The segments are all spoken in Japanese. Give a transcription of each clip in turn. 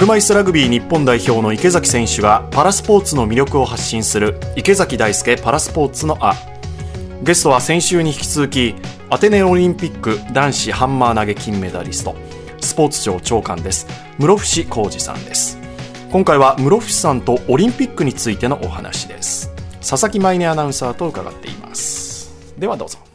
車椅子ラグビー日本代表の池崎選手がパラスポーツの魅力を発信する池崎大輔パラスポーツのあ。ゲストは先週に引き続きアテネオリンピック男子ハンマー投げ金メダリストスポーツ庁長官です。室伏浩二さんです。今回は室伏さんとオリンピックについてのお話です。佐々木舞音アナウンサーと伺っています。ではどうぞ。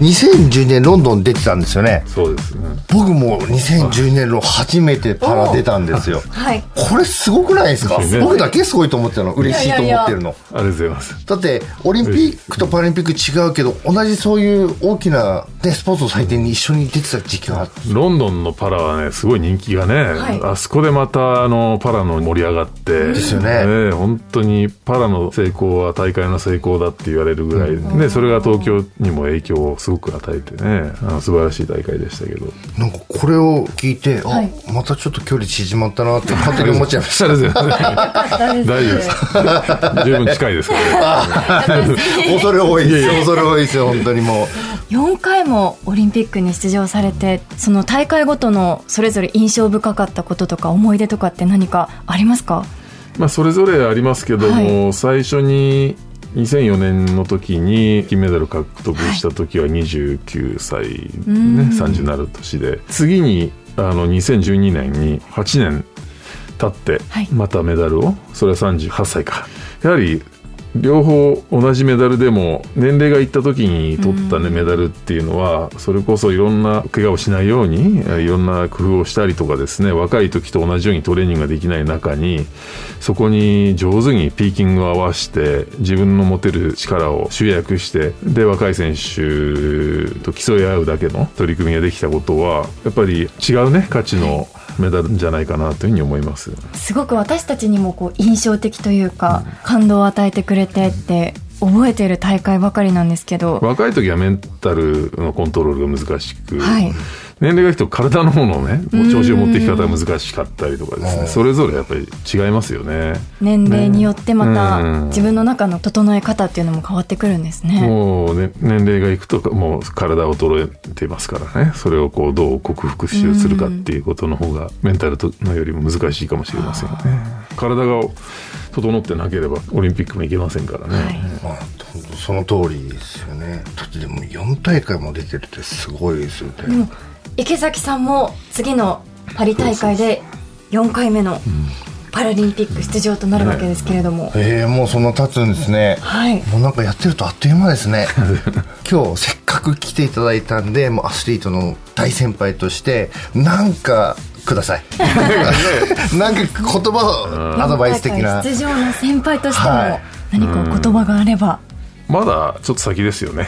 2010年ロンドン出てたんですよね。そうですね。僕も2010年の初めてパラ出たんですよ。はい。これすごくないですか？ね僕だけすごいと思ってるの。嬉しいと思ってるの。ありがとうございます。だって、オリンピックとパラリンピック違うけど、同じそういう大きな、ね、スポーツの祭典に一緒に出てた時期があって。ロンドンのパラはね、すごい人気がね、はいあそこでまたあのパラの盛り上がって、ですよねえ本当にパラの成功は大会の成功だって言われるぐらい、ね、それが東京にも影響をすごく与えてね、あの素晴らしい大会でしたけど。なんかこれを聞いて、あ、はいまたちょっと距離縮まったなって勝手に思っちゃいました。大丈夫です。十分近いですからね。恐れ多いですよ。恐れ多いですよ、本当にもう。4回もオリンピックに出場されてその大会ごとのそれぞれ印象深かったこととか思い出とかって何かありますか？まあ、それぞれありますけども、は最初に2004年の時に金メダル獲得した時は29歳、ね30になる年で。次にあの2012年に8年経ってはい。またメダルを。それは38歳か。やはり両方同じメダルでも年齢がいった時に取った、ね、メダルっていうのはそれこそいろんな怪我をしないようにえいろんな工夫をしたりとかですね若い時と同じようにトレーニングができない中にそこに上手にピーキングを合わせて自分の持てる力を集約してで若い選手と競い合うだけの取り組みができたことはやっぱり違うね価値のメダルじゃないかなというふうに思います。すごく私たちにもこう印象的というか、感動を与えてくれてって覚えている大会ばかりなんですけど、若い時はメンタルのコントロールが難しく、はい年齢がいくと体の方のね調子を持っていき方が難しかったりとかですね。それぞれやっぱり違いますよね。年齢によってまうたん。自分の中の整え方っていうのも変わってくるんですね。もう、ね、年齢がいくともう体が衰えていますからね。それをこうどう克服しようとするかっていうことの方がメンタルのよりも難しいかもしれませんよね。体が整ってなければオリンピックもいけませんからね、はい。まあ、その通りですよね。だってでも4大会も出てるってすごいですよね。池崎さんも次のパリ大会で4回目のパラリンピック出場となるわけですけれども、えー、もうそんな経つんですね。はいもうなんかやってるとあっという間ですね。今日せっかく来ていただいたんで、もうアスリートの大先輩として、なんかください。なんか言葉を、アドバイス的な。出場の先輩としてはいも何かお言葉があれば、まだちょっと先ですよね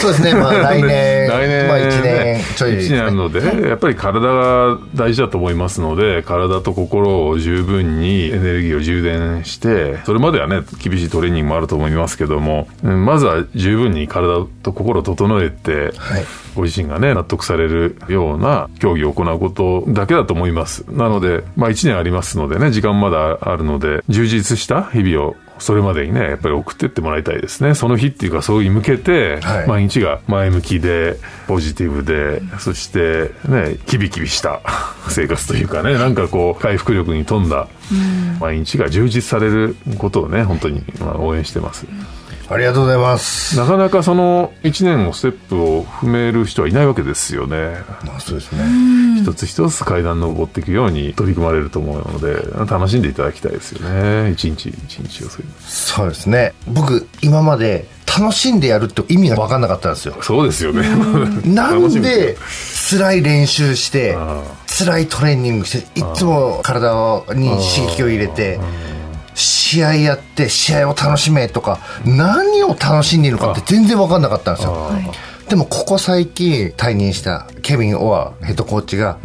そうですね、まあ 来年、来年、まあ1年ちょい。1年あるので、やっぱり体が大事だと思いますので、体と心を十分にエネルギーを充電して、それまではね、厳しいトレーニングもあると思いますけども、うんまずは十分に体と心を整えて、はい。ご自身がね、納得されるような競技を行うことだけだと思います。なので、まあ1年ありますのでね、時間まだあるので、充実した日々をそれまでにね、やっぱり送ってってもらいたいですね。その日っていうか、そういうに向けて、はい毎日が前向きで、ポジティブで、そしてね、キビキビした 生活というかね、なんかこう、回復力に富んだ毎日が充実されることをね、本当にまあ応援してます。ありがとうございます。なかなかその1年のステップを踏める人はいないわけですよね。まあそうですね。一つ一つ階段登っていくように取り組まれると思うので楽しんでいただきたいですよね一日一日をそういうそうですね。僕、今まで楽しんでやるって意味が分かんなかったんですよ。そうですよね。なんで辛い練習してあ辛いトレーニングしていつも体に刺激を入れて試合やって試合を楽しめとか何を楽しんでいるのかって全然分かんなかったんですよ。でもここ最近退任したケビン・オアヘッドコーチが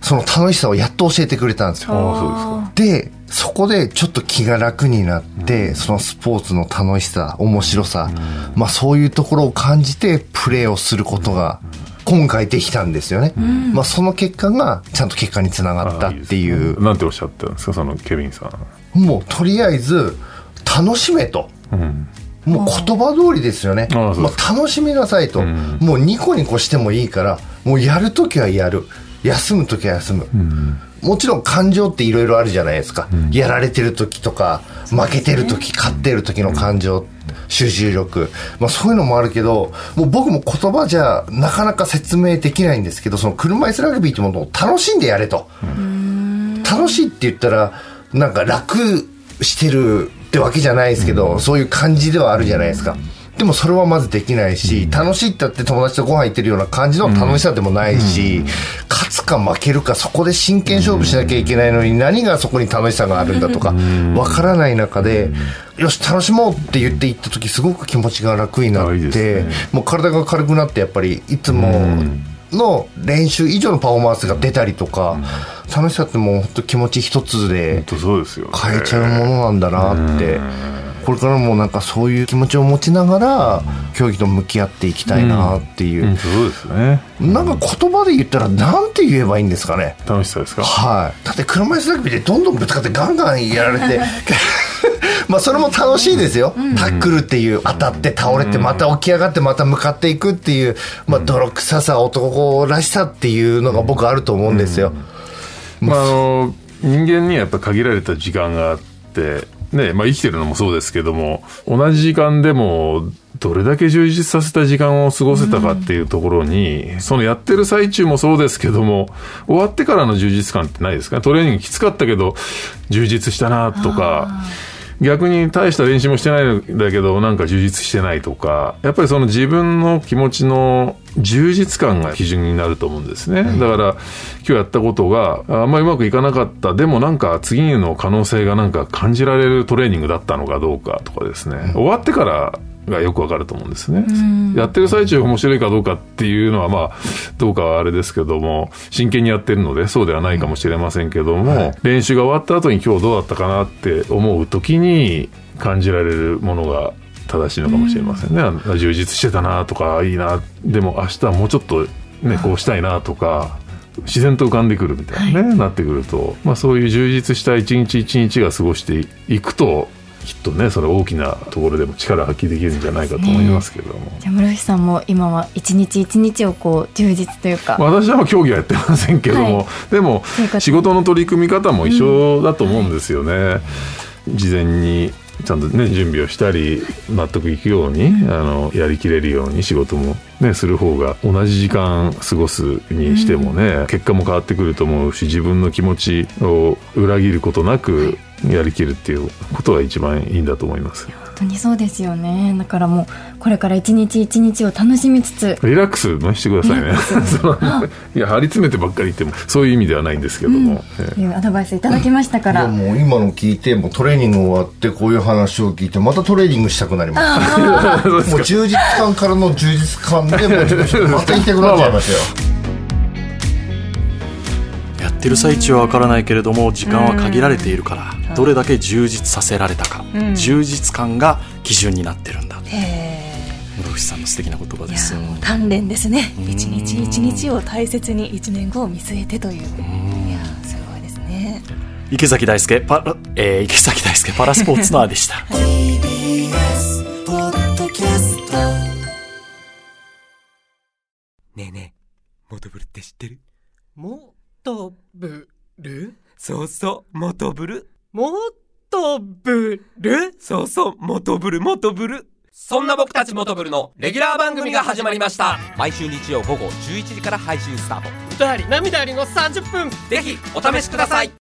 その楽しさをやっと教えてくれたんですよ。でそこでちょっと気が楽になって、そのスポーツの楽しさ面白さ、まあそういうところを感じてプレーをすることが今回できたんですよね、まあその結果がちゃんと結果につながったっていう。あなんておっしゃったんですかそのケビンさん。もうとりあえず楽しめと。うん。もう言葉通りですよね。ああ楽しみなさいと。もうニコニコしてもいいから、もうやるときはやる休むときは休む、もちろん感情っていろいろあるじゃないですか、やられてる時とか負けてる時、勝ってる時の感情、集中力、まあ、そういうのもあるけどもう僕も言葉じゃなかなか説明できないんですけどその車椅子ラグビーってものを楽しんでやれと、楽しいって言ったらなんか楽してるってわけじゃないですけど、そういう感じではあるじゃないですか。でもそれはまずできないし、楽しいって言って友達とご飯行ってるような感じの楽しさでもないし、勝つか負けるかそこで真剣勝負しなきゃいけないのに何がそこに楽しさがあるんだとか、わからない中で、よし楽しもうって言って行った時すごく気持ちが楽になって、ねもう体が軽くなってやっぱりいつもの練習以上のパフォーマンスが出たりとか、楽しさってもう本当気持ち一つで本当そうですよ、変えちゃうものなんだなって。これからもなんかそういう気持ちを持ちながら競技と向き合っていきたいなっていう、うん。そうですね。なんか言葉で言ったらなんて言えばいいんですかね。楽しさですか？はい。だって車椅子ラグビーでどんどんぶつかってガンガンやられて。まあそれも楽しいですよ、タックルっていう当たって倒れてまた起き上がってまた向かっていくっていう、まあ、泥臭さ男らしさっていうのが僕あると思うんですよ、まあ、あの人間にはやっぱ限られた時間があって、ねまあ、生きてるのもそうですけども同じ時間でもどれだけ充実させた時間を過ごせたかっていうところに、そのやってる最中もそうですけども終わってからの充実感ってないですか？ねトレーニングきつかったけど充実したなとか。逆に大した練習もしてないんだけどなんか充実してないとかやっぱりその自分の気持ちの充実感が基準になると思うんですね、だから今日やったことがあんまりうまくいかなかった。でもなんか次の可能性がなんか感じられるトレーニングだったのかどうかとかですね、終わってからがよくわかると思うんですね、やってる最中面白いかどうかっていうのはまあどうかはあれですけども真剣にやってるのでそうではないかもしれませんけども、練習が終わった後に今日どうだったかなって思う時に感じられるものが正しいのかもしれませんね、あ充実してたなとかいいなでも明日はもうちょっとねこうしたいなとか自然と浮かんでくるみたいなね、なってくると、まあ、そういう充実した一日一日が過ごしていくときっとねそれ大きなところでも力発揮できるんじゃないかと思いますけども。じゃあ室伏さんも今は一日一日をこう充実というか、私は競技はやってませんけども、はい。でも仕事の取り組み方も一緒だと思うんですよね。事前にちゃんとね準備をしたり納得いくようにあのやりきれるように仕事もねする方が同じ時間過ごすにしてもね、結果も変わってくると思うし自分の気持ちを裏切ることなくやりきるっていうことが一番いいんだと思います。本当にそうですよね。だからもうこれから一日一日を楽しみつつ。リラックスもしてくださいね。いや張り詰めてばっかり言ってもそういう意味ではないんですけども。ええ。というアドバイスいただきましたかいやらもう今の聞いてもうトレーニング終わってこういう話を聞いてまたトレーニングしたくなりましたもう充実感からの充実感でもうまた行きたくなっちゃいましたよ。やってる最中はわからないけれども時間は限られているからどれだけ充実させられたか、充実感が基準になってるんだ。室伏さんの素敵な言葉いですやもう鍛錬ですね。一日一日を大切に一年後を見据えてという。いやすごいですね。池崎大輔パラ、えー池崎大輔パラスポーツのアでしたねえねえモトブルって知ってる？もとぶるそうそうモトブルもとぶるそうそうモトブルモトブルそんな僕たちモトブルのレギュラー番組が始まりました。毎週日曜午後11時から配信スタート。歌あり涙ありの30分。ぜひお試しください